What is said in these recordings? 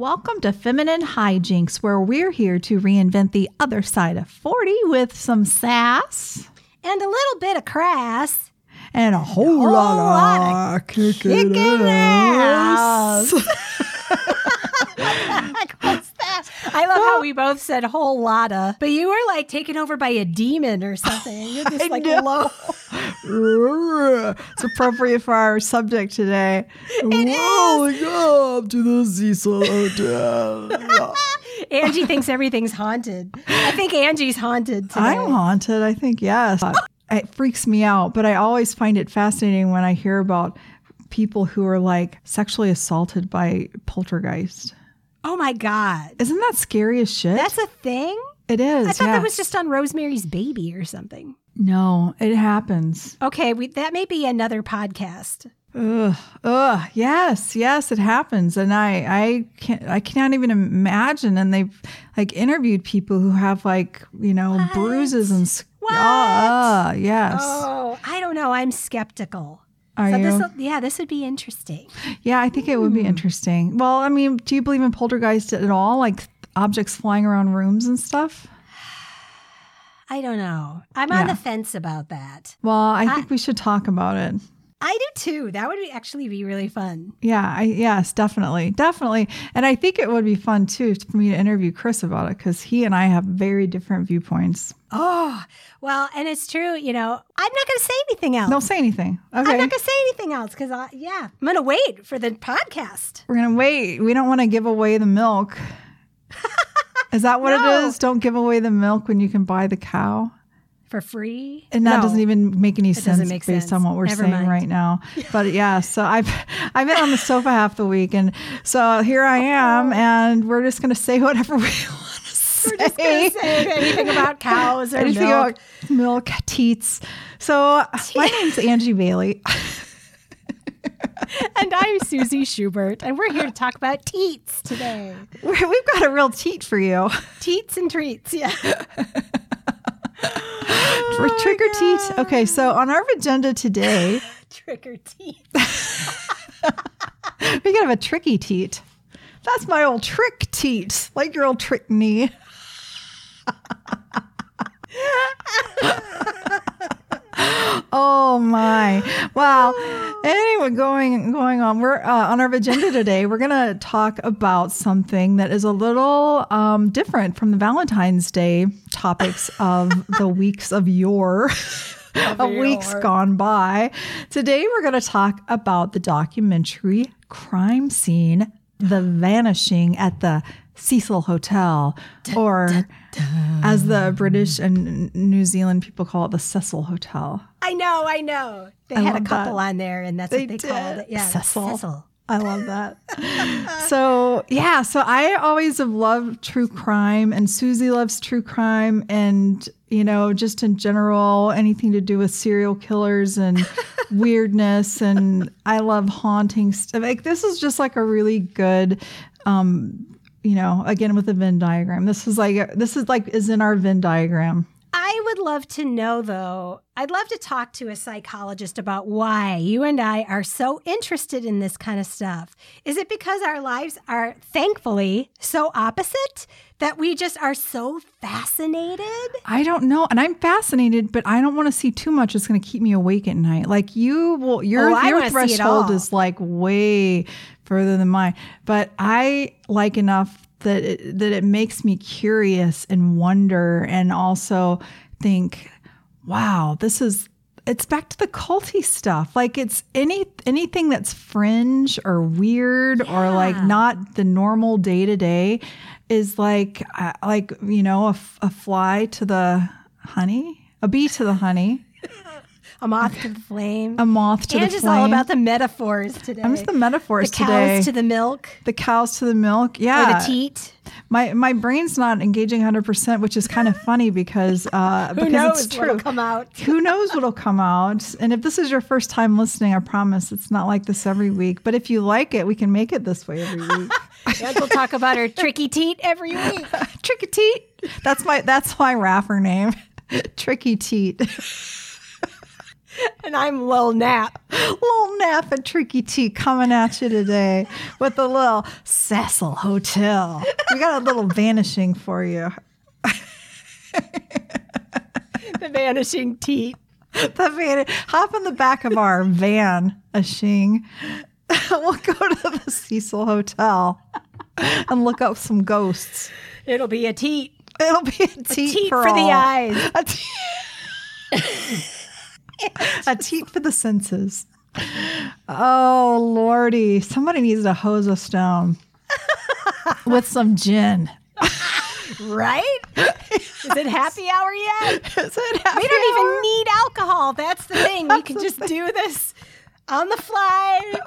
Welcome to Feminine Hijinks, where we're here to reinvent the other side of 40 with some sass and a little bit of crass. and a whole, whole lot, lot of kicking, kicking ass. What's that? I love how we both said whole lotta, but you were like taken over by a demon or something. You're just I like know. low. it's appropriate for our subject today. Welcome to the Cecil Hotel. Angie thinks everything's haunted. I think Angie's haunted today. I'm haunted. I think yes. It freaks me out, but I always find it fascinating when I hear about people who are like sexually assaulted by poltergeist. Oh my god, Isn't that scary as shit? that's a thing. it is. I thought yeah. that was just on Rosemary's Baby or something. no, it happens. Okay, we, that may be another podcast. Ugh, ugh, yes, yes, it happens, and I, I can't, I can't even imagine. And they've like interviewed people who have like you know bruises and What? Ah, yes. Oh, I don't know. I'm skeptical. Are so you? yeah, this would be interesting. Yeah, I think it would Hmm. be interesting. Well, I mean, do you believe in poltergeist at all? Like objects flying around rooms and stuff? I don't know. I'm on the fence about that. Well, I think we should talk about it. I do too. That would be, actually be really fun. Yeah, I, yes, definitely, definitely, and I think it would be fun too for me to interview Chris about it because he and I have very different viewpoints. Oh, well, and it's true. You know, I'm not going to say anything else. Don't say anything. Okay. I'm not going to say anything else because, yeah, I'm going to wait for the podcast. we're gonna wait. We don't want to give away the milk. Is that what No. it is? Don't give away the milk when you can buy the cow. For free? And that No. doesn't even make any sense make based sense. on what we're Never saying mind. right now. But yeah, so I've I've been on the sofa half the week, and so here I oh. am, and we're just gonna say whatever we want to say. We're just going to say anything about cows or Anything milk. about milk, teats. So my name's Angie Bailey. and I'm Susie Schubert, and we're here to talk about teats today. We're- We've got a real teat for you. Teats and treats, yeah. For oh trick or teat. Okay, so on our agenda today, Trick or teat. we can have a tricky teat. That's my old trick teat, like your old trick knee. oh my! Wow. Anyway, going going on, we're uh, on our agenda today. We're gonna talk about something that is a little um, different from the Valentine's Day topics of the weeks of yore. a weeks gone by. Today, we're going to talk about the documentary crime scene, The Vanishing at the Cecil Hotel, or as the British and New Zealand people call it, the Cecil Hotel. I know, I know. They I had a couple that. on there, and that's They what they called it. Yeah, Cecil. Cecil. I love that. so, yeah, so I always have loved true crime, and Susie loves true crime, and, you know, just in general, anything to do with serial killers and weirdness. And I love haunting stuff. Like, this is just like a really good, um, you know, again with the Venn diagram. This is like, this is like, is in our Venn diagram. I would love to know, though, I'd love to talk to a psychologist about why you and I are so interested in this kind of stuff. Is it because our lives are thankfully so opposite that we just are so fascinated? I don't know, and I'm fascinated, but I don't want to see too much. It's going to keep me awake at night. Like you will, your Oh, your wanna see it threshold is like way further than mine. But I like enough that it, that it makes me curious and wonder, and also think, wow, this is. It's back to the culty stuff. Like it's any anything that's fringe or weird or like not the normal day to day is like uh, like you know a, f- a fly to the honey, a bee to the honey, A moth to the flame. a moth to and the just flame. all about the metaphors today. I'm just the metaphors the cows to the milk the cows to the milk. or Yeah. the teat. My my brain's not engaging 100%, which is kind of funny because uh Who because knows it's what'll true. come out? Who knows what'll come out? And if this is your first time listening, I promise it's not like this every week. But if you like it, we can make it this way every week. We'll talk about our tricky teat every week. Tricky Teat. That's my that's my rapper name. Tricky Teat. And I'm Lil Nap. Lil Nap and Tricky T coming at you today with a little Cecil Hotel. We got a little vanishing for you. The vanishing teat. The van, hop in the back of our van, a shing. we'll go to the Cecil Hotel and look up some ghosts. It'll be a teat. It'll be a teat, teat for, for the eyes. A, te- teat for the senses. Oh lordy! Somebody needs to hose us down with some gin. Right? Is it happy hour yet? Is it We don't hour? even need alcohol. That's the thing. We can just do this on the fly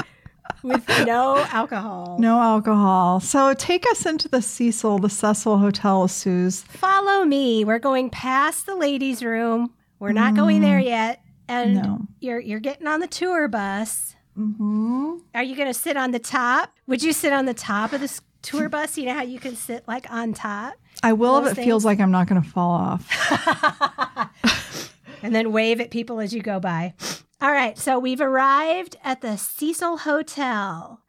with no alcohol. No alcohol. So take us into the Cecil, the Cecil Hotel, Suze. Follow me. We're going past the ladies' room. We're not going there mm. yet. And No. you're you're getting on the tour bus. Mm-hmm. Are you going to sit on the top? Would you sit on the top of the tour bus? You know how you can sit like on top I will if it feels like I'm not going to fall off. and then wave at people as you go by. All right, so we've arrived at the Cecil Hotel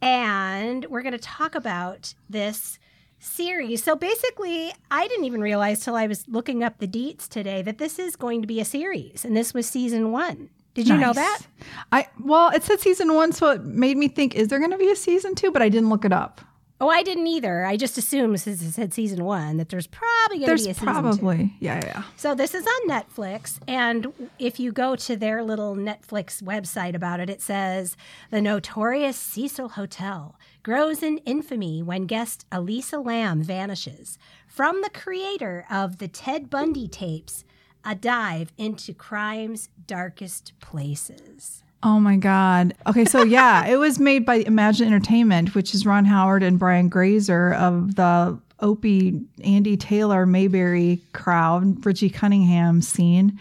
and we're going to talk about this series. So basically, I didn't even realize till I was looking up the deets today that this is going to be a series and this was season 1. Did you know that? I well, it said season one, so it made me think: is there going to be a season two? But I didn't look it up. Oh, I didn't either. I just assumed since it said season 1 that there's probably going to be a season 2. probably yeah, yeah, yeah. So this is on Netflix, and if you go to their little Netflix website about it, it says the notorious Cecil Hotel grows in infamy when guest Elisa Lam vanishes. From the creator of the Ted Bundy tapes, a dive into crime's darkest places. Oh my God. Okay, so yeah, it was made by Imagine Entertainment, which is Ron Howard and Brian Grazer of the Opie, Andy Taylor, Mayberry crowd, Richie Cunningham scene.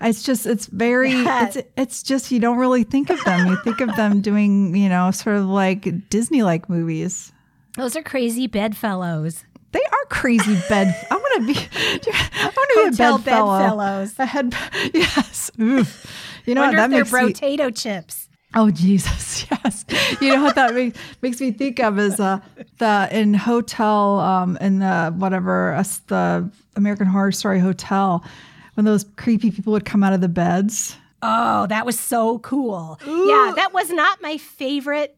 It's just, it's very, it's, it's just, you don't really think of them. You think of them doing, you know, sort of like Disney like movies. Those are crazy bedfellows. They are crazy bed. I want to be. I want to be a bedfellow. bedfellows. A head. Yes. Oof. You know Wonder what if that they're makes me. potato chips. Oh Jesus, yes. You know what that makes, makes me think of is uh, the in hotel um, in the whatever us the American Horror Story hotel when those creepy people would come out of the beds. Oh, that was so cool. Yeah, that was not my favorite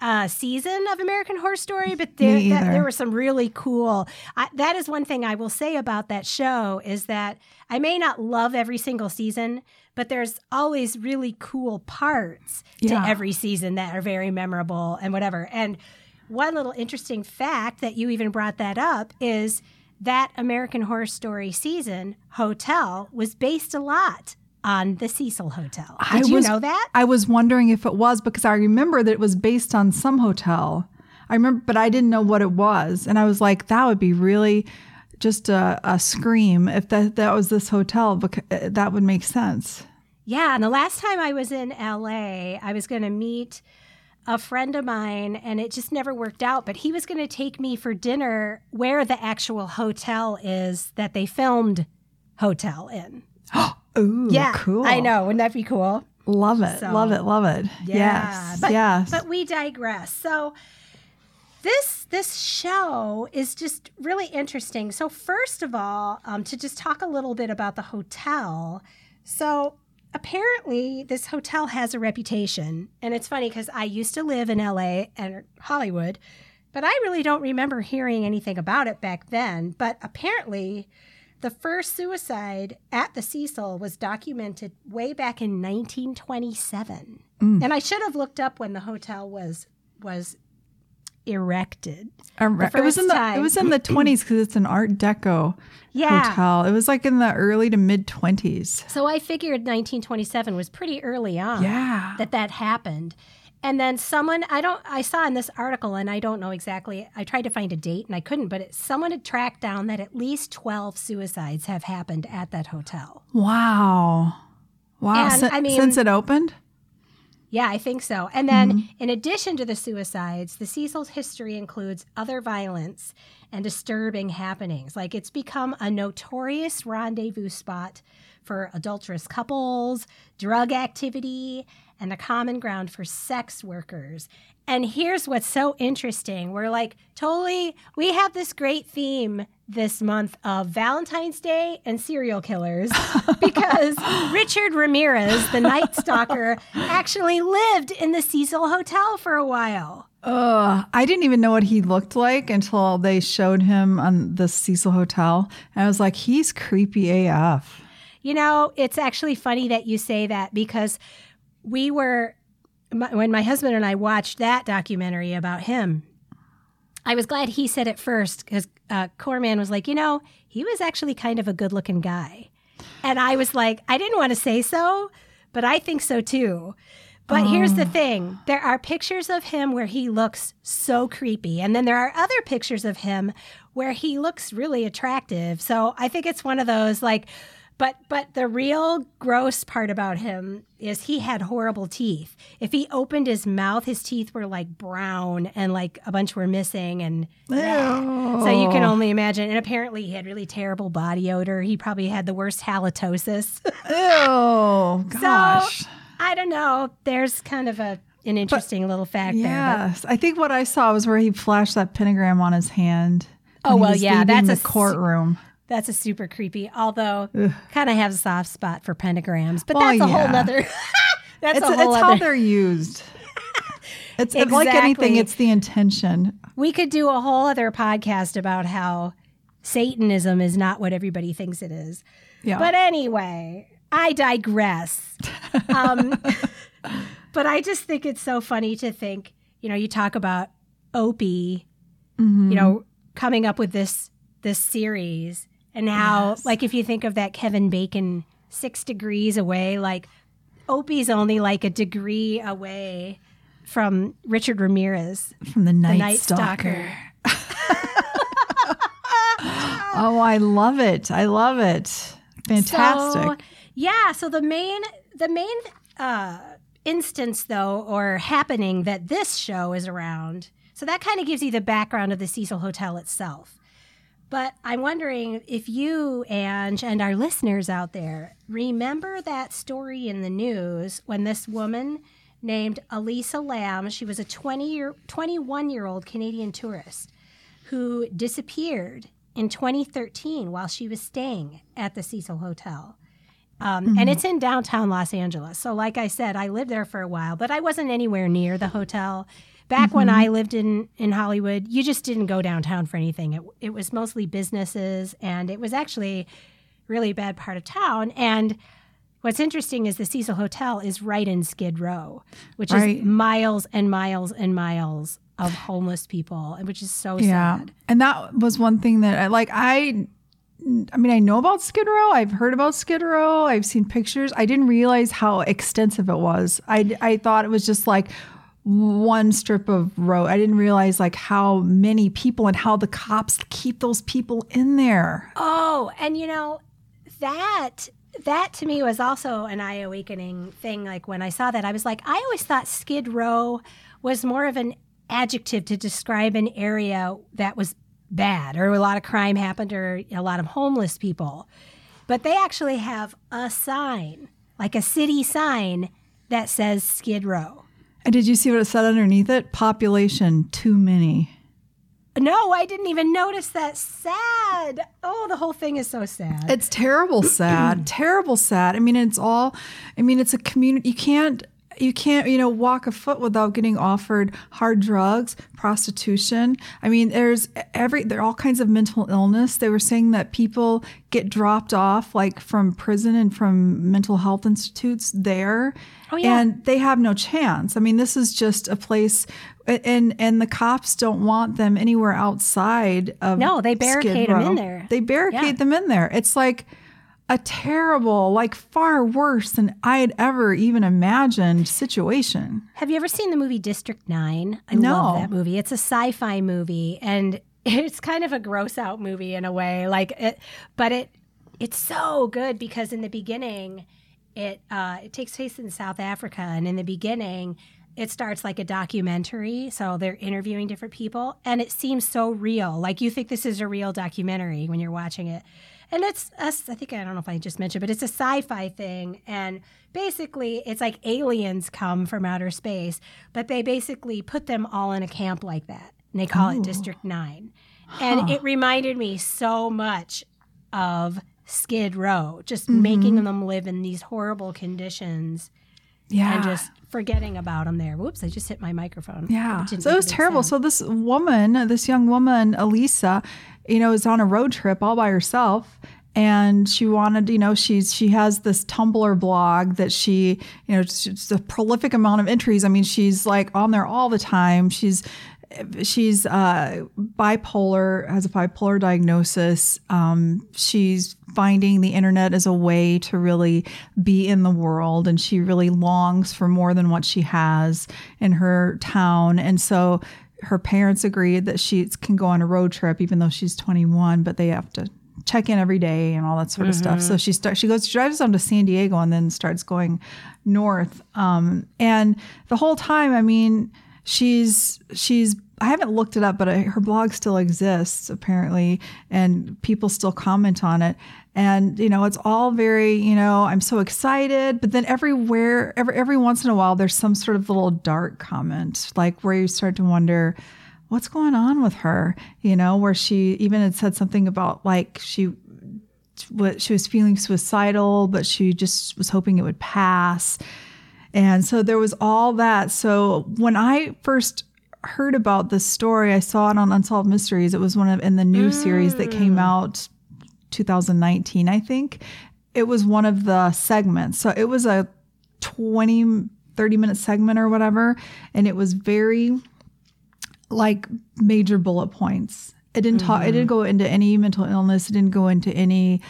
uh, season of American Horror Story, but there, that, there were some really cool. I, that is one thing I will say about that show is that I may not love every single season, but there's always really cool parts Yeah. to every season that are very memorable and whatever. And one little interesting fact that you even brought that up is that American Horror Story season hotel was based a lot on the Cecil Hotel. Did I you was- know that? I was wondering if it was because I remember that it was based on some hotel. I remember, but I didn't know what it was, and I was like, that would be really just a, a scream if that that was this hotel. Because uh, that would make sense. Yeah, and the last time I was in LA, I was going to meet a friend of mine and it just never worked out, but he was going to take me for dinner where the actual hotel is that they filmed Hotel in. Ooh, Yeah. cool. I know, wouldn't that be cool? Love it. So- love it. Love it. yes. But, yes. But we digress. So this this show is just really interesting. So first of all, um, to just talk a little bit about the hotel. So apparently, this hotel has a reputation, and it's funny because I used to live in L.A. and Hollywood, but I really don't remember hearing anything about it back then. But apparently. The first suicide at the Cecil was documented way back in 1927. Mm. And I should have looked up when the hotel was was erected. It was in the time. it was in the twenties because it's an Art Deco Yeah. hotel. It was like in the early to mid twenties. So I figured 1927 was pretty early on Yeah. that that happened. And then someone I don't I saw in this article and I don't know exactly. I tried to find a date and I couldn't, but it, someone had tracked down that at least 12 suicides have happened at that hotel. Wow. Wow. And, Si- I mean- since it opened? Yeah, I think so. And then, mm-hmm. in addition to the suicides, the Cecil's history includes other violence and disturbing happenings. Like it's become a notorious rendezvous spot for adulterous couples, drug activity, and a common ground for sex workers. And here's what's so interesting. We're like, totally, we have this great theme this month of Valentine's Day and serial killers because Richard Ramirez, the Night Stalker, actually lived in the Cecil Hotel for a while. Ugh, I didn't even know what he looked like until they showed him on the Cecil Hotel. And I was like, he's creepy AF. You know, it's actually funny that you say that because we were, my, when my husband and I watched that documentary about him, I was glad he said it first because uh, Corman was like, you know, he was actually kind of a good looking guy. And I was like, I didn't want to say so, but I think so too. But here's the thing there are pictures of him where he looks so creepy. And then there are other pictures of him where he looks really attractive. So I think it's one of those like, but but the real gross part about him is he had horrible teeth. If he opened his mouth, his teeth were like brown and like a bunch were missing and so you can only imagine. And apparently he had really terrible body odor. He probably had the worst halitosis. Oh, gosh. So I don't know. There's kind of a an interesting little fact there. yes. I think what I saw was where he flashed that pentagram on his hand. Oh, well, yeah, that's a courtroom. That's a super creepy. Although kind of have a soft spot for pentagrams. But Well, that's a whole other. that's It's, a it's whole how they're used. It's it's like anything, it's the intention. We could do a whole other podcast about how Satanism is not what everybody thinks it is. Yeah. But anyway, I digress. um, but I just think it's so funny to think, you know, you talk about Opie, Mm-hmm. you know, coming up with this this series and how like if you think of that Kevin Bacon 6 degrees away, like Opie's only like a degree away from Richard Ramirez. from the Night, Night Stalker. Stalker. Oh, I love it. I love it. Fantastic. So, yeah. So the main the main uh, instance though or happening that this show is around. So that kind of gives you the background of the Cecil Hotel itself. But I'm wondering if you, Ange, and our listeners out there remember that story in the news when this woman named Elisa Lam, she was a 20 year, 21 year old Canadian tourist who disappeared in 2013 while she was staying at the Cecil Hotel. Um, And it's in downtown Los Angeles. So, like I said, I lived there for a while, but I wasn't anywhere near the hotel. Back when I mm-hmm. lived in, in Hollywood, you just didn't go downtown for anything. It, it was mostly businesses, and it was actually really bad part of town. And what's interesting is the Cecil Hotel is right in Skid Row, which Right. is miles and miles and miles of homeless people, and which is so Yeah. sad. And that was one thing that I like I I mean I know about Skid Row. I've heard about Skid Row. I've seen pictures. I didn't realize how extensive it was. I I thought it was just like one strip of road. I didn't realize like how many people and how the cops keep those people in there. Oh, and you know that that to me was also an eye awakening thing. Like when I saw that, I was like, I always thought Skid Row was more of an adjective to describe an area that was bad or a lot of crime happened or a lot of homeless people. But they actually have a sign, like a city sign that says Skid Row. And did you see what it said underneath it? Population too many. No, I didn't even notice that. Sad. Oh, the whole thing is so sad. It's terrible sad, terrible sad. I mean, it's all. I mean, it's a community. You can't. You can't, you know, walk a foot without getting offered hard drugs, prostitution. I mean, there's every there are all kinds of mental illness. They were saying that people get dropped off like from prison and from mental health institutes there, Oh, yeah. and they have no chance. I mean, this is just a place, and and the cops don't want them anywhere outside of. No, they Skid them in there. They barricade Yeah. them in there. It's like a terrible, like far worse than I had ever even imagined situation. Have you ever seen the movie District 9? I No. love that movie. It's a sci-fi movie and it's kind of a gross out movie in a way. Like it but it it's so good because in the beginning it uh, it takes place in South Africa, and in the beginning, it starts like a documentary. So they're interviewing different people, and it seems so real. Like you think this is a real documentary when you're watching it. And it's, us. I think, I don't know if I just mentioned, but it's a sci fi thing. And basically, it's like aliens come from outer space, but they basically put them all in a camp like that. And they call Ooh. it District 9. Huh. And it reminded me so much of Skid Row, just Mhm. making them live in these horrible conditions Yeah. and just forgetting about them there. Whoops, I just hit my microphone. Yeah. So it was terrible. sound. So this woman, this young woman, Elisa, you know, is on a road trip all by herself. And she wanted, you know, she's she has this Tumblr blog that she, you know, it's a prolific amount of entries. I mean, she's like on there all the time. She's she's uh, bipolar, has a bipolar diagnosis. Um, she's finding the internet as a way to really be in the world, and she really longs for more than what she has in her town. And so her parents agreed that she can go on a road trip, even though she's 21, but they have to check in every day and all that sort of stuff. So she starts, she goes, she drives down to San Diego and then starts going north. Um, and the whole time, I mean, she's she's I haven't looked it up, but I, her blog still exists apparently, and people still comment on it. And you know, it's all very you know, I'm so excited, but then everywhere, every every once in a while, there's some sort of little dark comment, like where you start to wonder. What's going on with her? You know, where she even had said something about like she what she was feeling suicidal, but she just was hoping it would pass. And so there was all that. So when I first heard about this story, I saw it on Unsolved Mysteries. It was one of in the new series that came mm. out 2019, I think. It was one of the segments. So it was a 20 30 minute segment or whatever, and it was very like major bullet points. It didn't talk it didn't mm-hmm. go into any mental illness, it didn't go into any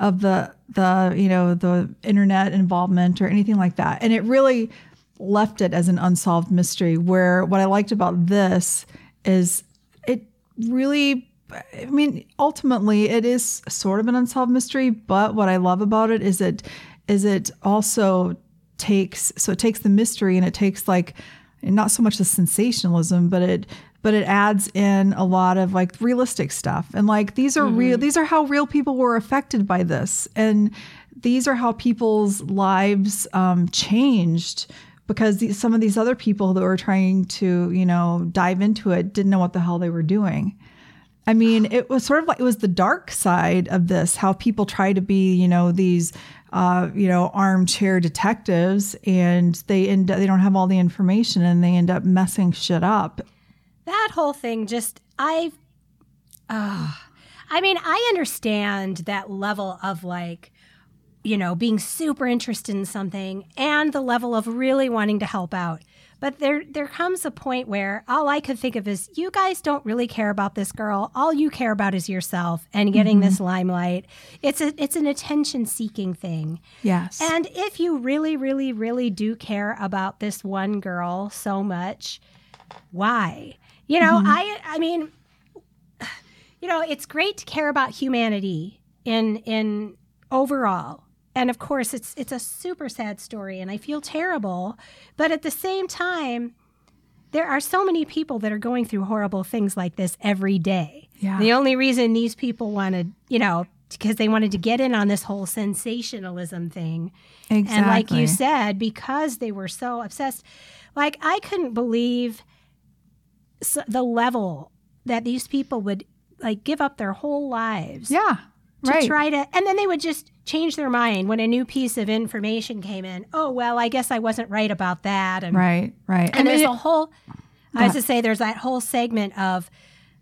of the the you know the internet involvement or anything like that and it really left it as an unsolved mystery where what i liked about this is it really i mean ultimately it is sort of an unsolved mystery but what i love about it is it is it also takes so it takes the mystery and it takes like not so much the sensationalism but it but it adds in a lot of like realistic stuff. And like these are real these are how real people were affected by this. And these are how people's lives um, changed because these, some of these other people that were trying to you know dive into it didn't know what the hell they were doing I mean, it was sort of like it was the dark side of this, how people try to be, you know, these, uh, you know, armchair detectives, and they end they don't have all the information, and they end up messing shit up. that whole thing just I uh, I mean, I understand that level of like you know, being super interested in something and the level of really wanting to help out. But there there comes a point where all I could think of is you guys don't really care about this girl. All you care about is yourself and getting mm-hmm. this limelight. It's a it's an attention seeking thing. Yes, And if you really, really, really do care about this one girl so much, why? You know, mm-hmm. I I mean, you know, it's great to care about humanity in in overall. And of course, it's it's a super sad story and I feel terrible, but at the same time, there are so many people that are going through horrible things like this every day. Yeah. The only reason these people wanted, you know, because they wanted to get in on this whole sensationalism thing. exactly. And like you said, because they were so obsessed, like I couldn't believe the level that these people would like give up their whole lives yeah, to right. try to, and then they would just change their mind when a new piece of information came in. Oh well, I guess I wasn't right about that, and right, right. and there's it- a whole, I was to say, there's that whole segment of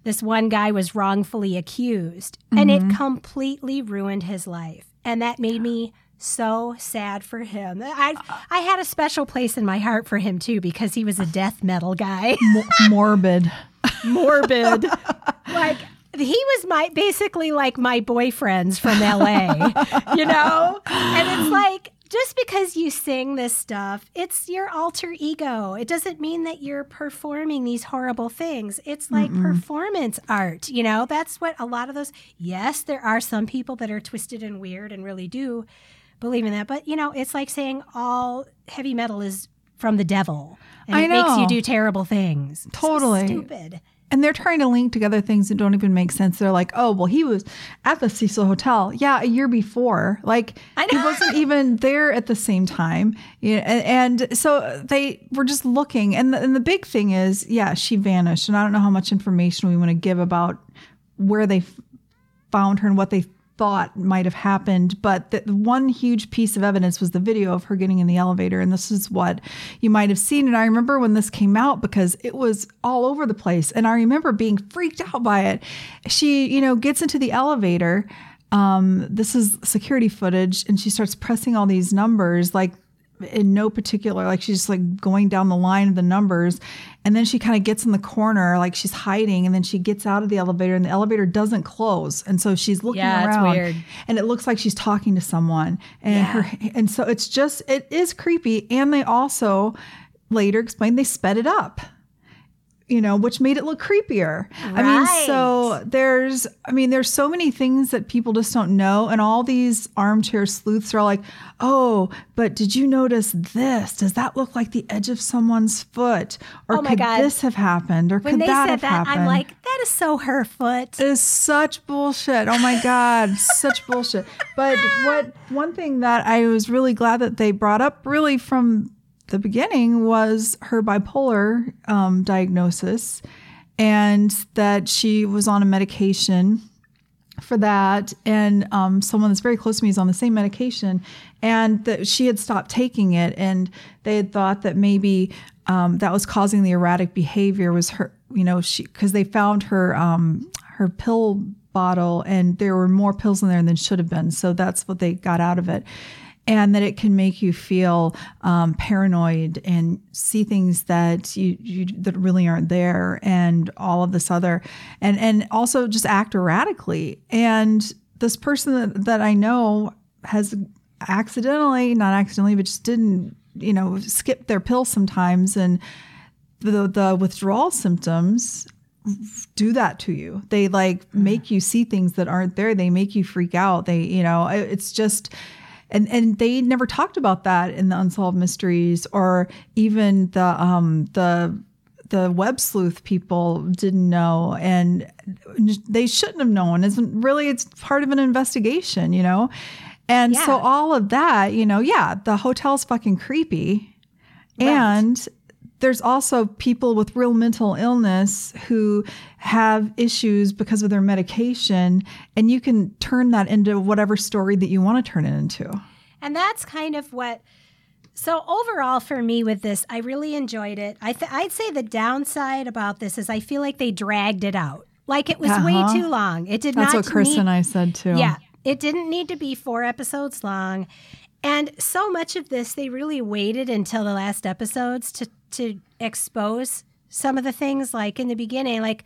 this one guy was wrongfully accused and Mm-hmm. it completely ruined his life. And that made me so sad for him. I, I had a special place in my heart for him too because he was a death metal guy. mo- morbid. Morbid. like, he was my basically like my boyfriends from LA, you know? And it's like, just because you sing this stuff, it's your alter ego. It doesn't mean that you're performing these horrible things. It's like performance art, you know? That's what a lot of those, yes, there are some people that are twisted and weird and really do, believe in that. But, you know, it's like saying all heavy metal is from the devil and I it makes you do terrible things. So Totally. stupid. And they're trying to link together things that don't even make sense. They're like, oh, well, he was at the Cecil Hotel. Yeah, a year before. Like, I he wasn't even there at the same time. Yeah, and, and so they were just looking. And the, and the big thing is, yeah, she vanished. And I don't know how much information we want to give about where they f- found her and what they thought might have happened. But the one huge piece of evidence was the video of her getting in the elevator. And this is what you might have seen. And I remember when this came out because it was all over the place. And I remember being freaked out by it. She, you know, gets into the elevator. Um, this is security footage, and she starts pressing all these numbers like in no particular like she's just like going down the line of the numbers. And then she kind of gets in the corner like she's hiding and then she gets out of the elevator and the elevator doesn't close. And so she's looking Yeah, around weird. and it looks like she's talking to someone. And her and so it's just it is creepy. And they also later explained they sped it up you know which made it look creepier i mean so there's i mean there's so many things that people just don't know and all these armchair sleuths are like oh but did you notice this does that look like the edge of someone's foot or Oh could God. this have happened or When could they that said have that, happened I'm like, that is so her foot. is such bullshit. Oh my god, such bullshit. But what one thing that I was really glad that they brought up really from the beginning was her bipolar um, diagnosis and that she was on a medication for that. And um, someone that's very close to me is on the same medication and that she had stopped taking it and they had thought that maybe um, that was causing the erratic behavior was her you know she because they found her um, her pill bottle and there were more pills in there than should have been. So that's what they got out of it and that it can make you feel um, paranoid and see things that you, you that really aren't there and all of this other and and also just act erratically and this person that, that i know has accidentally not accidentally but just didn't you know skip their pills sometimes and the the withdrawal symptoms do that to you. They like make you see things that aren't there. They make you freak out. They, you know, it- it's just and and they never talked about that in the unsolved mysteries or even the um the the web sleuth people didn't know. And they shouldn't have known. Isn't really it's part of an investigation you know? And so all of that you know yeah the hotel's fucking creepy. And there's also people with real mental illness who have issues because of their medication, and you can turn that into whatever story that you want to turn it into. And that's kind of what. So overall, for me with this, I really enjoyed it. I th- I'd say the downside about this is I feel like they dragged it out. Like it was Uh-huh. way too long. It did That's not what Chris need- and I said too. Yeah, it didn't need to be four episodes long. And so much of this, they really waited until the last episodes to, to expose some of the things. Like in the beginning, like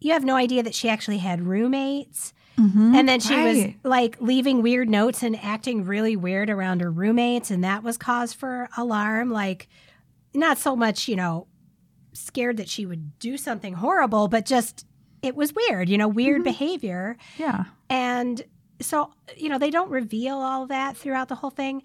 you have no idea that she actually had roommates. Mm-hmm. and then she was like leaving weird notes and acting really weird around her roommates. And that was cause for alarm. Like, not so much, you know, scared that she would do something horrible, but just it was weird, you know, weird mm-hmm. behavior. Yeah. And so, you know, they don't reveal all that throughout the whole thing.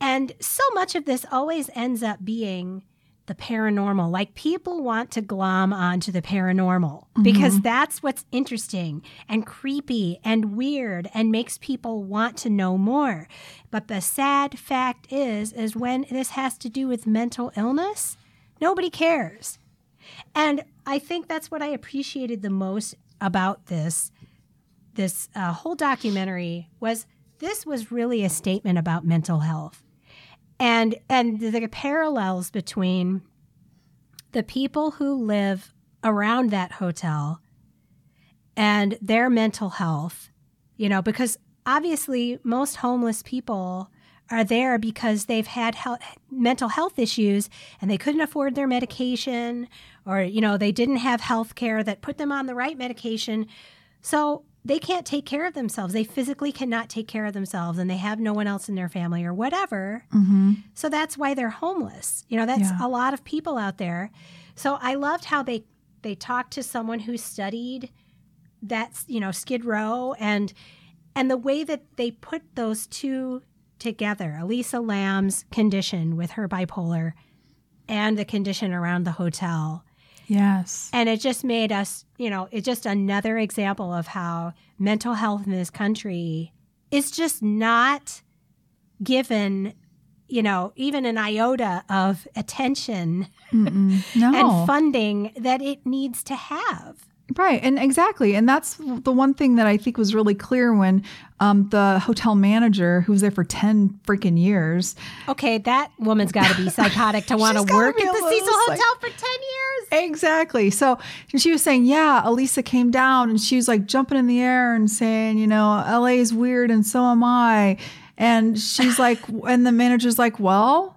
And so much of this always ends up being the paranormal. Like people want to glom onto the paranormal because that's what's interesting and creepy and weird and makes people want to know more. But the sad fact is is when this has to do with mental illness, nobody cares. And I think that's what I appreciated the most about this this uh, whole documentary was this was really a statement about mental health and and the parallels between the people who live around that hotel and their mental health you know because obviously most homeless people are there because they've had health, mental health issues and they couldn't afford their medication or you know they didn't have health care that put them on the right medication. So they can't take care of themselves they physically cannot take care of themselves and they have no one else in their family or whatever Mm-hmm. so that's why they're homeless. You know, that's Yeah. a lot of people out there. So I loved how they they talked to someone who studied that, you know, Skid Row and and the way that they put those two together Elisa Lam's condition with her bipolar and the condition around the hotel. Yes. And it just made us, you know, it's just another example of how mental health in this country is just not given, you know, even an iota of attention No. and funding that it needs to have. Right, and exactly, and that's the one thing that I think was really clear when um, the hotel manager, who was there for ten freaking years, Okay, that woman's got to be psychotic to want to work at the Cecil Hotel for 10 years. exactly. So she was saying, yeah, Elisa came down and she was like jumping in the air and saying, you know, LA is weird and so am I, and she's like, and the manager's like, well.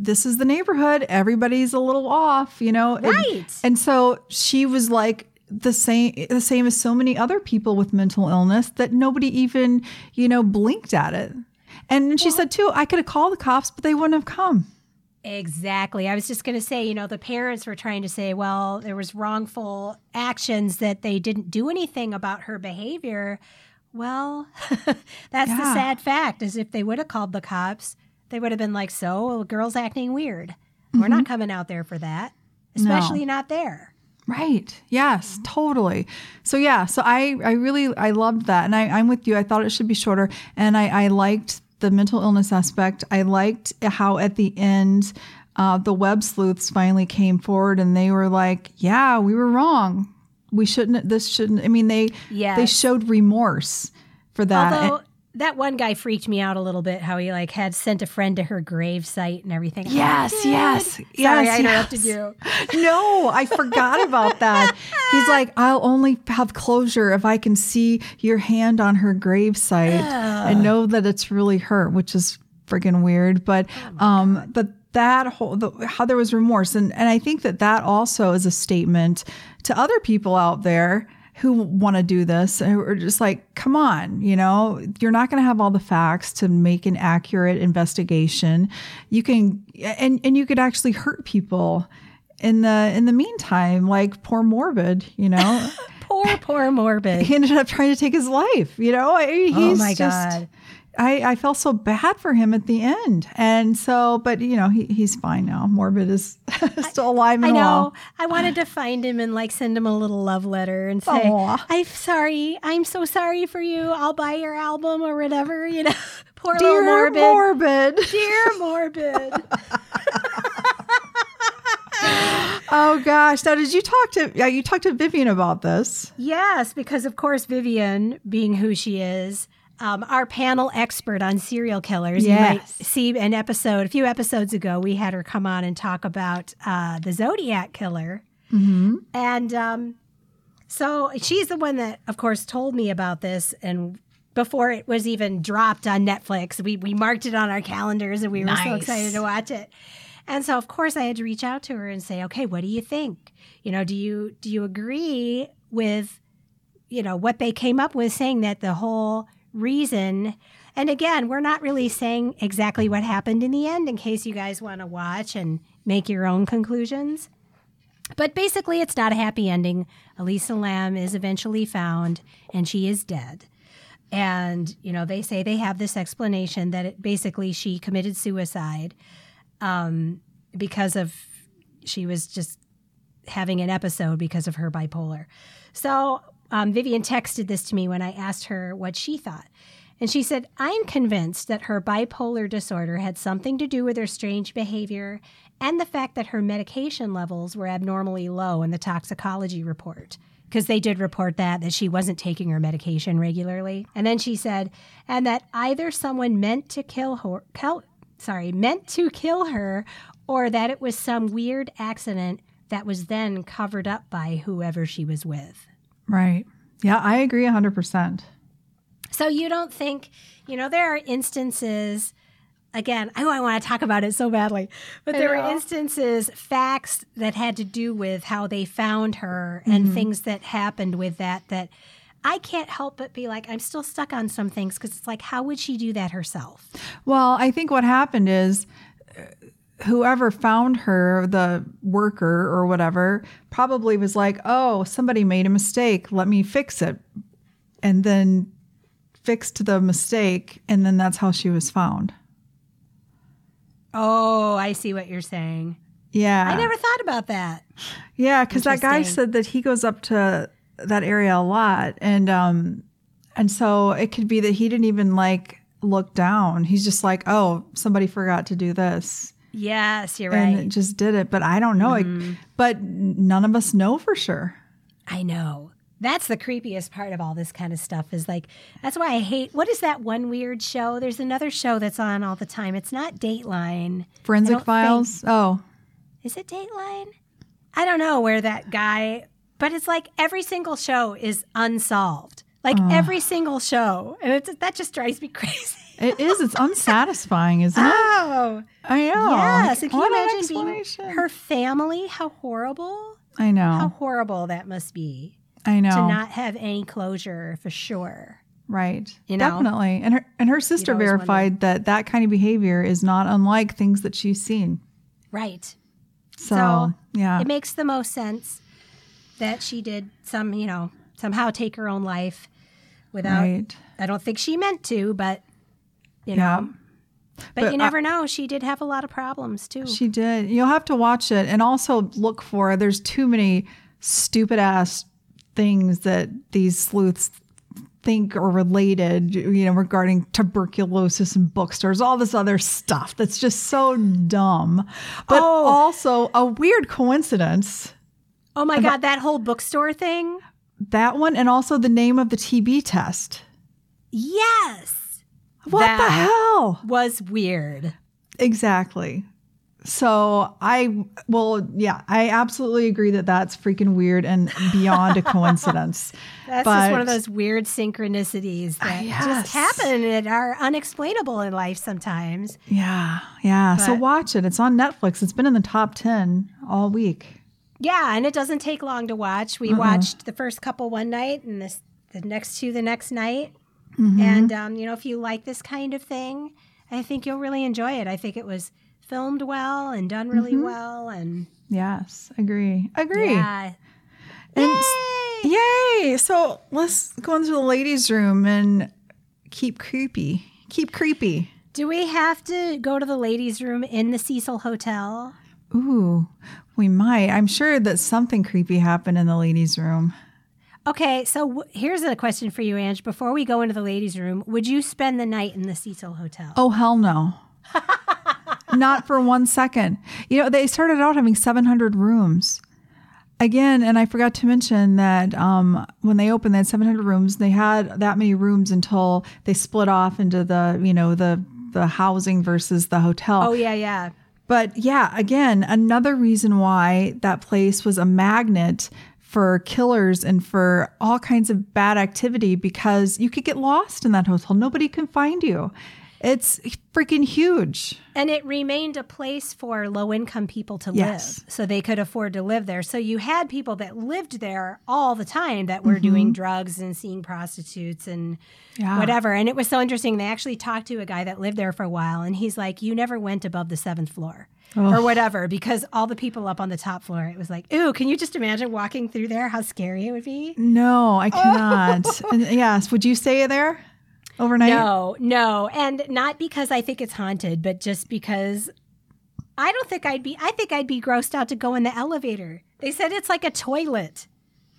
This is the neighborhood. Everybody's a little off, you know. And- Right. and so she was like the same the same as so many other people with mental illness that nobody even, you know, blinked at it. And she said too, I could have called the cops, but they wouldn't have come. Exactly. I was just going to say, you know, the parents were trying to say, well, there was wrongful actions that they didn't do anything about her behavior. Well, that's the sad fact is if they would have called the cops, they would have been like, so, a girl's acting weird. We're not mm-hmm. coming out there for that, especially not there. Right. Yes, totally. So yeah, so I, I really I loved that. And I, I'm with you. I thought it should be shorter. And I, I liked the mental illness aspect. I liked how at the end uh, the web sleuths finally came forward and they were like, Yeah, we were wrong. We shouldn't this shouldn't I mean they they showed remorse for that. Although that one guy freaked me out a little bit, how he like had sent a friend to her grave site and everything. I'm like, Yes, yes, Sorry, yes, I interrupted yes. you. no, I forgot about that. He's like, I'll only have closure if I can see your hand on her gravesite and know that it's really her, which is freaking weird. But, um, but that whole the, how there was remorse, and and I think that that also is a statement to other people out there who want to do this are just like, come on, you know, you're not going to have all the facts to make an accurate investigation. You can, and and you could actually hurt people in the in the meantime, like poor morbid, you know, Poor, poor morbid. he ended up trying to take his life. You know, I- he's Oh my just- God. I, I felt so bad for him at the end, and so, but you know, he, he's fine now. Morbid is still alive and I well. know. I wanted to find him and like send him a little love letter and say, Aw. "I'm sorry. I'm so sorry for you. I'll buy your album or whatever." You know, poor Dear little morbid. morbid. Dear morbid. Oh gosh! Now, did you talk to? Yeah, you talked to Vivian about this. yes, because of course Vivian, being who she is, um, our panel expert on serial killers. You might Yes. see an episode a few episodes ago. We had her come on and talk about uh, the Zodiac killer. And um, so she's the one that, of course, told me about this. And before it was even dropped on Netflix, we, we marked it on our calendars and we were so excited to watch it. And so, of course, I had to reach out to her and say, okay, what do you think? You know, do you do you agree with, you know, what they came up with saying that the whole reason and again, we're not really saying exactly what happened in the end in case you guys want to watch and make your own conclusions. But basically, it's not a happy ending. Elisa Lam is eventually found and she is dead. And, you know, they say they have this explanation that it, basically she committed suicide um, because of, she was just having an episode because of her bipolar. So um, Vivian texted this to me when I asked her what she thought. And she said, I'm convinced that her bipolar disorder had something to do with her strange behavior and the fact that her medication levels were abnormally low in the toxicology report. Because they did report that, that she wasn't taking her medication regularly. And then she said, and that either someone meant to kill her, sorry, meant to kill her, or that it was some weird accident that was then covered up by whoever she was with. Right. Yeah, I agree 100%. So you don't think, you know, there are instances, again, oh, I want to talk about it so badly, but there were instances, facts that had to do with how they found her and mm-hmm. things that happened with that, that I can't help but be like, I'm still stuck on some things because it's like, how would she do that herself? Well, I think what happened is whoever found her, the worker or whatever, probably was like, oh, somebody made a mistake. Let me fix it. And then fixed the mistake, and then that's how she was found. Oh, I see what you're saying. Yeah. I never thought about that. Yeah, because that guy said that he goes up to that area a lot, and um, and so it could be that he didn't even like look down. He's just like, oh, somebody forgot to do this, Yes, you're right. and it just did it. But I don't know. It, mm-hmm. but none of us know for sure. I know. That's the creepiest part of all this kind of stuff is like that's why I hate what is that one weird show? There's another show that's on all the time. It's not Dateline. Forensic files. Oh, Is it Dateline? I don't know where that guy but it's like every single show is unsolved. Like every single show. And it's that just drives me crazy. It is. It's unsatisfying, isn't it? Oh. I know. Yes. And can you imagine being her family? How horrible. I know. How horrible that must be I know. to not have any closure for sure. Right. You know? Definitely. And her and her sister verified that that kind of behavior is not unlike things that she's seen. Right. So, So, yeah. It makes the most sense that she did some, you know, somehow take her own life without right. I don't think she meant to, but you Yeah. But, But you I- never know. She did have a lot of problems too. She did. You'll have to watch it and also look for there's too many stupid ass things that these sleuths think are related, you know, regarding tuberculosis and bookstores, all this other stuff that's just so dumb. But Oh. also a weird coincidence. oh my god, that whole bookstore thing? That one and also the name of the TB test. Yes. What the hell? Was weird. Exactly. So I well, yeah, I absolutely agree that that's freaking weird and beyond a coincidence. That's But- just one of those weird synchronicities uh, that Yes. just happen and are unexplainable in life sometimes. Yeah, yeah. so watch it. It's on Netflix. It's been in the top ten all week. Yeah, and it doesn't take long to watch. We watched the first couple one night and this the next two the next night. And um, you know, if you like this kind of thing, I think you'll really enjoy it. I think it was filmed well and done really well and Yes, agree, agree. yeah. And Yay! yay! So let's go into the ladies' room and keep creepy. Keep creepy. Do we have to go to the ladies' room in the Cecil Hotel? Ooh, we might. I'm sure that something creepy happened in the ladies' room. Okay, so w- here's a question for you, Ange. Before we go into the ladies' room, would you spend the night in the Cecil Hotel? Oh, hell no. Not for one second. You know, they started out having 700 rooms. Again, and I forgot to mention that um, when they opened, they had 700 rooms. They had that many rooms until they split off into the, you know, the the housing versus the hotel. Oh yeah, yeah. But yeah, again, another reason why that place was a magnet for killers and for all kinds of bad activity because you could get lost in that hotel. Nobody can find you. It's freaking huge. And it remained a place for low income people to Yes. live. So they could afford to live there. So you had people that lived there all the time that were doing mm-hmm. drugs and seeing prostitutes and Yeah. whatever. And it was so interesting. They actually talked to a guy that lived there for a while and he's like, You never went above the seventh floor. Or whatever, because all the people up on the top floor, it was like, ooh, can you just imagine walking through there? How scary it would be? No, I cannot. and yes, would you stay there overnight? No, no. And not because I think it's haunted, but just because I don't think I'd be, I think I'd be grossed out to go in the elevator. They said it's like a toilet.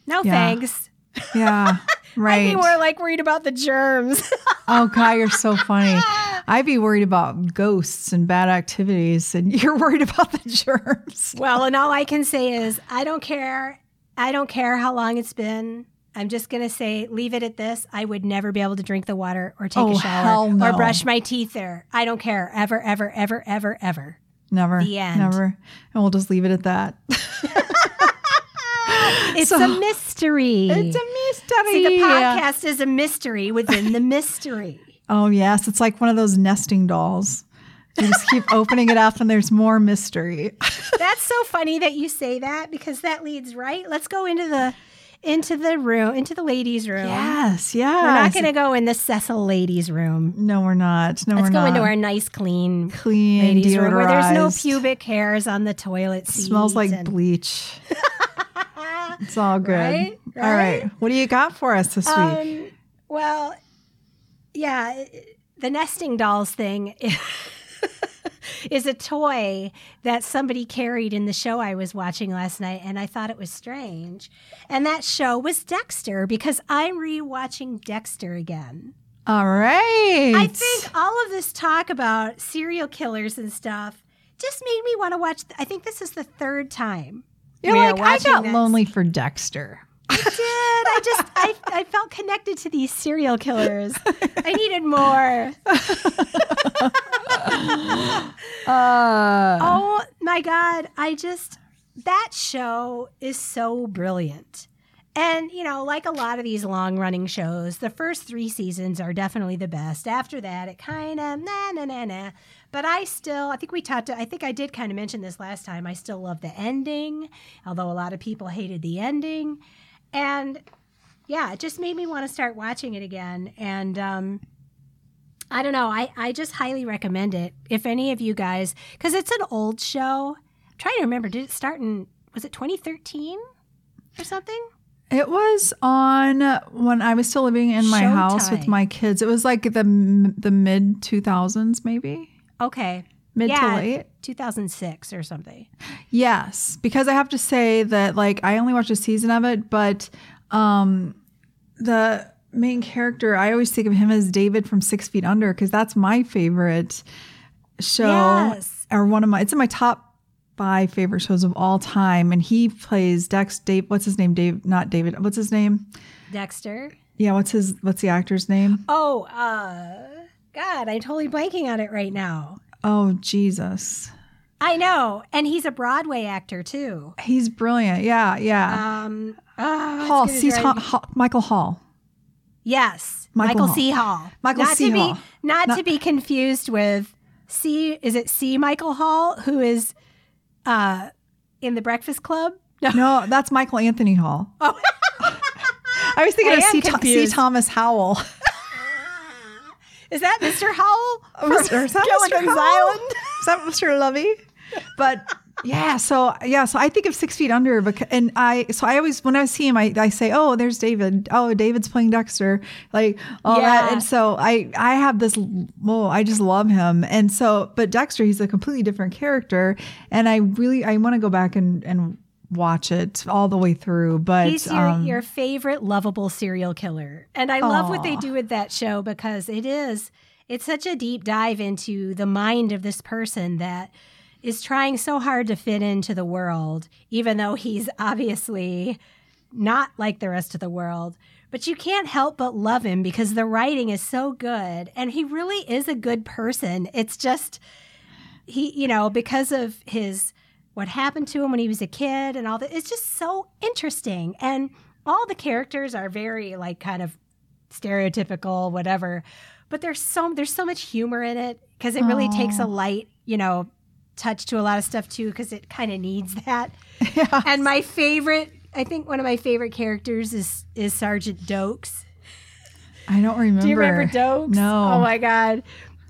No Yeah. thanks. Yeah. I'd be more like worried about the germs. oh God, you're so funny. I'd be worried about ghosts and bad activities, and you're worried about the germs. well, and all I can say is I don't care. I don't care how long it's been. I'm just going to say, leave it at this. I would never be able to drink the water or take Oh, a shower no. or brush my teeth there. I don't care. Ever, ever, ever, ever, ever. Never. The end. Never. And we'll just leave it at that. It's So- a mystery. It's a mystery. See, the podcast is a mystery within the mystery. Oh, yes. It's like one of those nesting dolls. You just keep opening it up, and there's more mystery. That's so funny that you say that because that leads right. Let's go into the into the room, into the ladies' room. Yes. Yes. We're not going to go in the Cecil ladies' room. No, we're not. No, we're not. Let's go not. into our nice, clean, clean, ladies' room where there's no pubic hairs on the toilet seat. Smells like and- bleach. it's all good. Right? All right. What do you got for us this week? Um, well, yeah, the nesting dolls thing is a toy that somebody carried in the show I was watching last night, and I thought it was strange. And that show was Dexter because I'm rewatching Dexter again. All right. I think all of this talk about serial killers and stuff just made me want to watch. I think this is the third time. You're we like, I got this. lonely for Dexter. I did. I just I, I felt connected to these serial killers. I needed more. Uh, Oh my god, I just that show is so brilliant. And you know, like a lot of these long-running shows, the first 3 seasons are definitely the best. After that, it kind of na na na na. But I still, I think we talked I think I did kind of mention this last time. I still love the ending, although a lot of people hated the ending. And yeah, it just made me want to start watching it again. And um I don't know. I, I just highly recommend it. If any of you guys, because it's an old show. I'm trying to remember, did it start in, was it 2013 or something? It was on when I was still living in my house with my kids. It was like the the mid 2000s maybe. Okay. Mid Yeah. to late. 2006 or something. Yes, because I have to say that like I only watched a season of it, but um the main character, I always think of him as David from 6 Feet Under because that's my favorite show Yes. or one of my it's in my top 5 favorite shows of all time and he plays Dex Dave what's his name? Dave not David. What's his name? Dexter. Yeah, what's his what's the actor's name? Oh, uh, God, I'm totally blanking on it right now. Oh, Jesus. I know. And he's a Broadway actor too. He's brilliant. Yeah, yeah. Um, oh, Hall, C. drive Hall, Hall, Michael Hall. Yes, Michael Michael, Hall. C. Hall. Michael not C. to Hall. Be, not, Not- to be confused with C. Is it C. Michael Hall, who is uh, in the Breakfast Club? No. No, that's Michael Anthony Hall. Oh. I was thinking I of C. Tho- C. Thomas Howell. Is that Mr. Howell? Mr. Is that Mr. Gilligan's Howell? Island? Is that Mr. Lovey? But yeah, so yeah, so I think of Six Feet Under, because, and I so I always when I see him, I, I say, oh, there's David. Oh, David's playing Dexter, like all that. And so I I have this, oh, I just love him, and so but Dexter, he's a completely different character, and I really I want to go back and and watch it all the way through. But He's your, um, your favorite lovable serial killer. And I love what they do with that show because it is, it's such a deep dive into the mind of this person that is trying so hard to fit into the world, even though he's obviously not like the rest of the world. But you can't help but love him because the writing is so good. And he really is a good person. It's just, he, you know, because of his what happened to him when he was a kid and all that. It's just so interesting. And all the characters are very like kind of stereotypical, whatever. But there's so there's so much humor in it because it really takes a light, you know, touch to a lot of stuff too because it kind of needs that. yeah. And my favorite, I think one of my favorite characters is is Sergeant Doakes. I don't remember. Do you remember Doakes? No. Oh my god,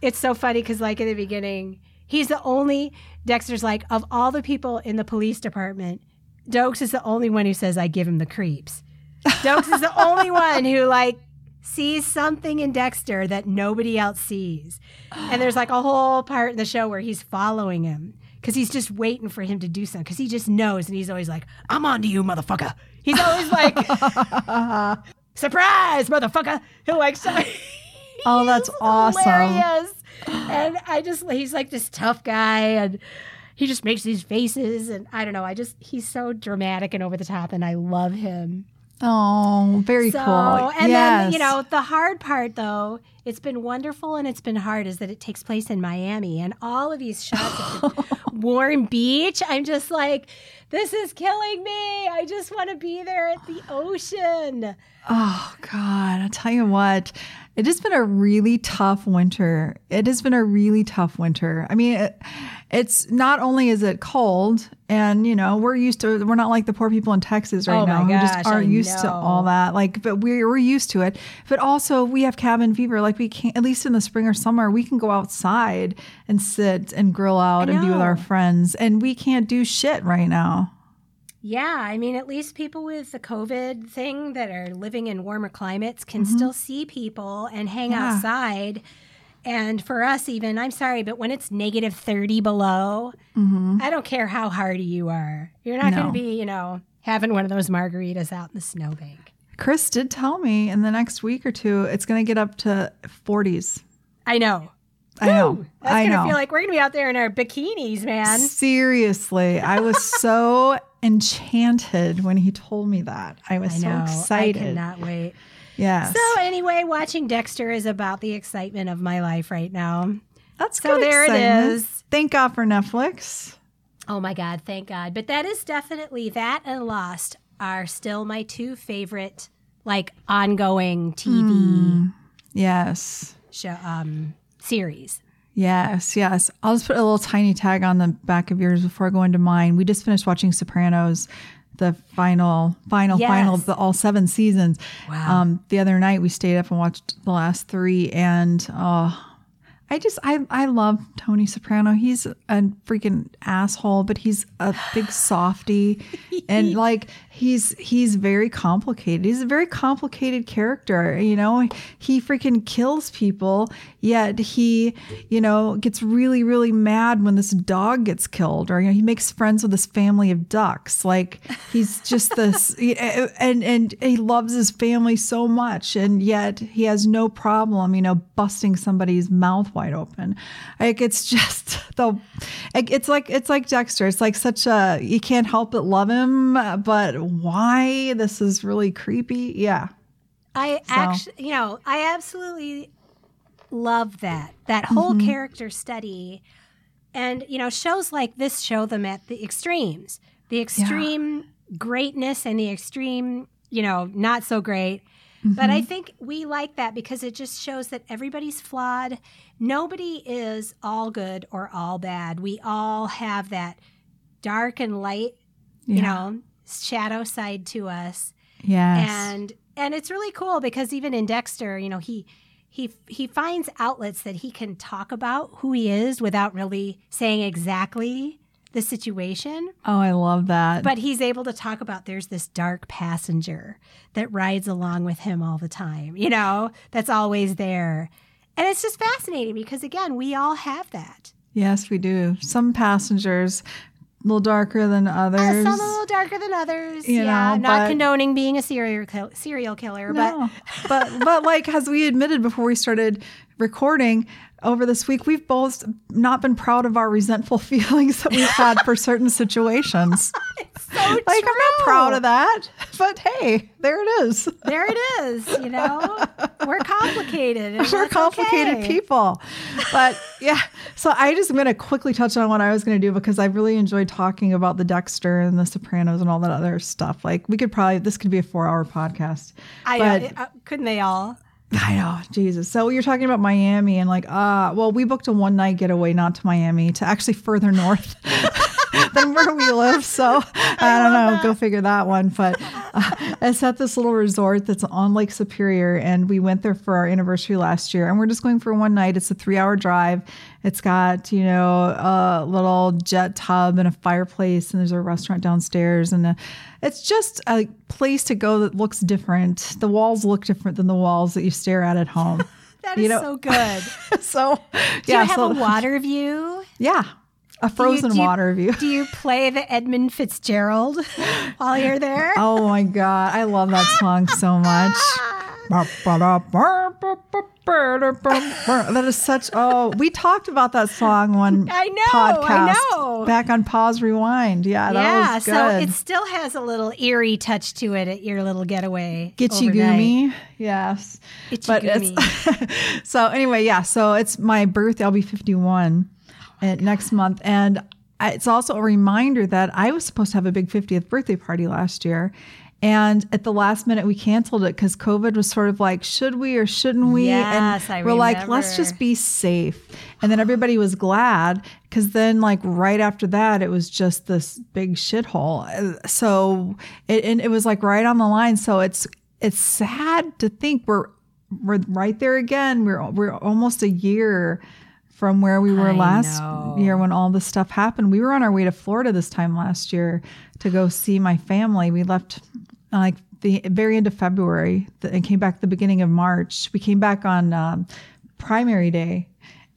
it's so funny because like in the beginning, he's the only Dexter's like of all the people in the police department, Doakes is the only one who says I give him the creeps. Doakes is the only one who like sees something in Dexter that nobody else sees. And there's like a whole part in the show where he's following him because he's just waiting for him to do something because he just knows and he's always like, I'm on to you, motherfucker. He's always like, surprise, motherfucker. He'll like, so- Oh, that's awesome. hilarious. And I just, he's like this tough guy and he just makes these faces. And I don't know, I just, he's so dramatic and over the top and I love him. Oh, very So, cool. and yes. then, you know, the hard part though, it's been wonderful and it's been hard is that it takes place in Miami and all of these shots of Warm Beach. I'm just like, this is killing me. I just want to be there at the ocean. Oh God, I'll tell you what. It has been a really tough winter. It has been a really tough winter. I mean, it, it's not only is it cold, and you know we're used to. We're not like the poor people in Texas right Oh, now who gosh, just aren't I used to all that. Like, but we're we're used to it. But also we have cabin fever. Like we can't. At least in the spring or summer, we can go outside and sit and grill out and be with our friends, and we can't do shit right now. Yeah, I mean, at least people with the COVID thing that are living in warmer climates can Mm-hmm. still see people and hang Yeah. outside. And for us, even, I'm sorry, but when it's negative 30 below, I don't care how hardy you are. You're not going Mm-hmm. To be, you know, having one of those margaritas out in the snowbank. Chris did tell me in the next week or two it's going to get up to 40s. I know. I know. Woo! That's I going to know. feel like we're going to be out there in our bikinis, man. Seriously, I was so enchanted when he told me that. I was I so excited. I cannot wait. yes. So, anyway, watching Dexter is about the excitement of my life right now. That's so good there it excitement. is. Thank God for Netflix. Oh my God, thank God. But that is definitely that and Lost are still my two favorite, like ongoing TV Yes. show um, series. Yes, yes. I'll just put a little tiny tag on the back of yours before I go into mine. We just finished watching Sopranos, the final, final, Yes. final of the all seven seasons. Wow. Um, the other night we stayed up and watched the last three, and oh, I just I I love Tony Soprano. He's a freaking asshole, but he's a big softy, and like he's he's very complicated. He's a very complicated character. You know, he freaking kills people, yet he you know gets really really mad when this dog gets killed, or you know he makes friends with this family of ducks. Like he's just this, eh, and and he loves his family so much, and yet he has no problem, you know, busting somebody's mouth wide open. Like it's just the, it's like it's like Dexter. It's like such a you can't help but love him, but why? This is really creepy. Yeah, I actually, you know, I absolutely love that that whole Mm-hmm. character study, and you know, shows like this show them at the extremes, the extreme greatness and the extreme, you know, not so great. But Mm-hmm. I think we like that because it just shows that everybody's flawed. Nobody is all good or all bad. We all have that dark and light, you know, shadow side to us yes, and and it's really cool because even in Dexter, you know, he he he finds outlets that he can talk about who he is without really saying exactly the situation, oh, I love that. but he's able to talk about there's this dark passenger that rides along with him all the time, you know, that's always there. And it's just fascinating because again, we all have that. yes, we do. Some passengers a little darker than Uh, others. some a little darker than others. You yeah, know, not condoning being a serial kill- serial killer, but but but like as we admitted before we started recording over this week, we've both not been proud of our resentful feelings that we've had for certain situations. so Like I'm not proud of that, but hey, there it is. there it is. You know, we're complicated. We're complicated okay. people. But yeah, so I just am going to quickly touch on what I was going to do because I really enjoyed talking about the Dexter and the Sopranos and all that other stuff. Like we could probably this could be a four hour podcast. I but- uh, couldn't they all? I know, Jesus. So you're talking about Miami and like, uh, well, we booked a one night getaway, not to Miami, to actually further north than where we live. So I, don't know, go figure that one. But it's at this little resort that's on Lake Superior, and we went there for our anniversary last year, and we're just going for one night. It's a three hour drive. It's got you know a little jet tub and a fireplace, and there's a restaurant downstairs, and a, it's just a place to go that looks different. The walls look different than the walls that you stare at at home. That You is know- so good. so Do yeah, you have so, a water view? yeah, a frozen do you, do water you, view. Do you play the Edmund Fitzgerald while you're there? Oh my god, I love that song so much. that is such oh we talked about that song one I know, podcast I know. back on pause rewind yeah yeah so it still has a little eerie touch to it at your little getaway Gitchigumi yes Itchigumi. but it's so anyway yeah so it's my birthday I'll be 51 uh, next month. And it's also a reminder that I was supposed to have a big 50th birthday party last year. And at the last minute, we canceled it because COVID was sort of like, should we or shouldn't we? Yes, and I we're remember. like, let's just be safe. And then everybody was glad because then, like, right after that, it was just this big shithole. So it, and it was like right on the line. So it's, it's sad to think we're, we're right there again. We're, we're almost a year from where we were I last know. year when all this stuff happened. We were on our way to Florida this time last year to go see my family. We left like the very end of February and came back the beginning of March. We came back on um, primary day,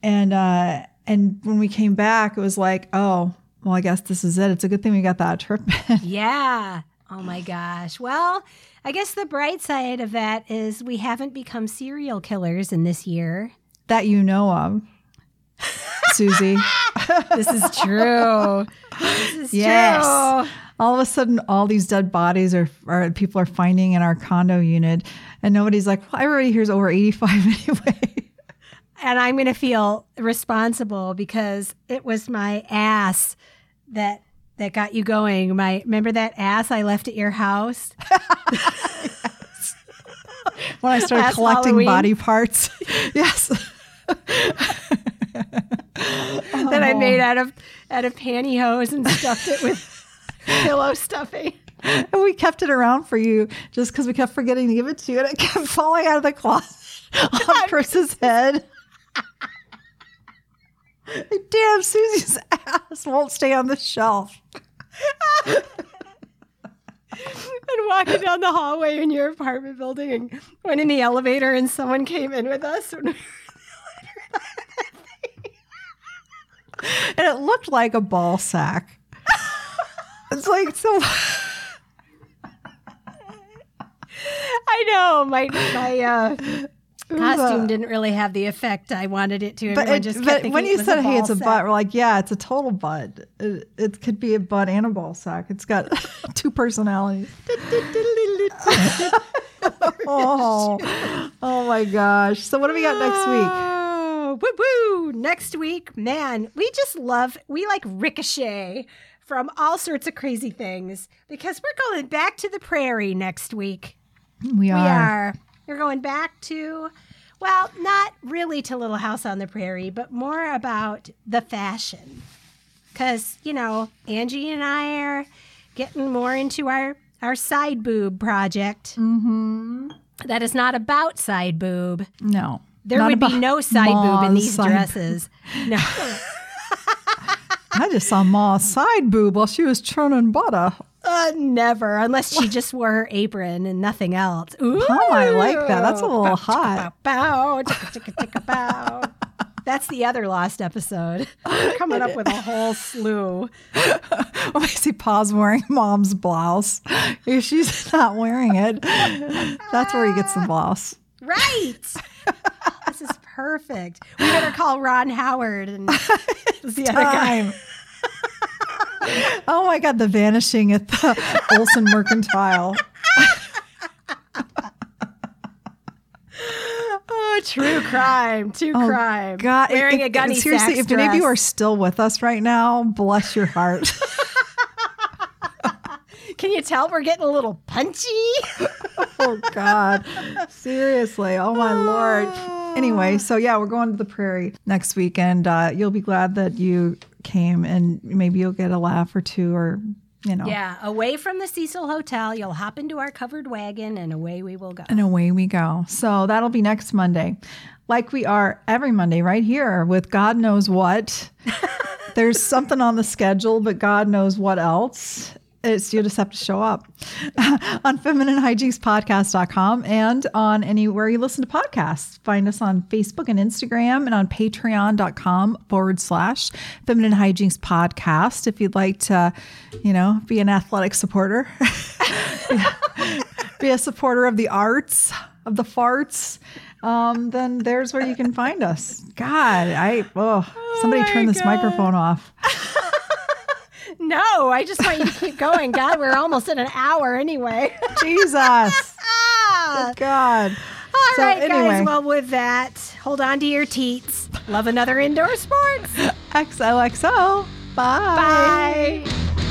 and uh, and when we came back, it was like, oh, well, I guess this is it. It's a good thing we got that trip. Yeah. Oh my gosh. Well, I guess the bright side of that is we haven't become serial killers in this year. that you know of, Susie. This is true. this is Yes. true. all of a sudden all these dead bodies are, are people are finding in our condo unit and nobody's like well everybody here's over 85 anyway And I'm going to feel responsible because it was my ass that that got you going. My remember that ass I left at your house? when i started Last collecting Halloween. body parts yes that I oh. made out of out of pantyhose and stuffed it with pillow stuffing. and we kept it around for you just because we kept forgetting to give it to you and it kept falling out of the closet on chris's head damn susie's ass won't stay on the shelf and walking down the hallway in your apartment building and went in the elevator and someone came in with us. and it looked like a ball sack. it's like so. I know my my uh, costume a- didn't really have the effect I wanted it to. But, it- just but when you said, "Hey, it's a sack." butt," we're like, "Yeah, it's a total butt. It, it could be a butt and a ball sack. It's got two personalities." oh, oh my gosh! So what do we got next week? Woo woo! Next week, man, we just love, we like ricochet from all sorts of crazy things because we're going back to the prairie next week. We are. We are. We're going back to, well, not really to Little House on the Prairie, but more about the fashion. Because, you know, Angie and I are getting more into our, our side boob project. Mm-hmm. That is not about side boob. No, There Not would be no side boob in these dresses. No. I just saw Ma's side boob while she was churning butter. Uh, never, unless she just wore her apron and nothing else. Ooh, Oh, I like that. That's a little Bow, hot. Bow, bow. That's the other lost episode. We're coming up with a whole slew. I see Pa's wearing mom's blouse. If she's not wearing it, that's where he gets the blouse. Right. this is perfect. We better call Ron Howard and the other guy. Oh my God, the vanishing at the Oleson Mercantile. Oh, true crime. True oh, crime. God, Wearing it- a gunny seriously, if any of you are still with us right now, bless your heart. Can you tell we're getting a little punchy? Oh God, seriously, oh my lord. Anyway, so yeah, we're going to the prairie next week, and uh, you'll be glad that you came, and maybe you'll get a laugh or two, or you know, Yeah, away from the Cecil Hotel, you'll hop into our covered wagon and away we will go. and away we go. So that'll be next Monday, like we are every Monday right here with God knows what. There's something on the schedule, but God knows what else. It's you just have to show up on femininehygienispodcast.com and on anywhere you listen to podcasts. Find us on Facebook and Instagram and on patreon.com forward slash feminine hygienes podcast if you'd like to, you know, be an athletic supporter. be a supporter of the arts, of the farts, um, then there's where you can find us. God, I oh, somebody my turn this God. microphone off. No, I just want you to keep going. God, we're almost in an hour anyway. Jesus, ah, God. all So right, anyway. guys. Well, with that, hold on to your teats. Love another indoor sports. XOXO. Bye. Bye.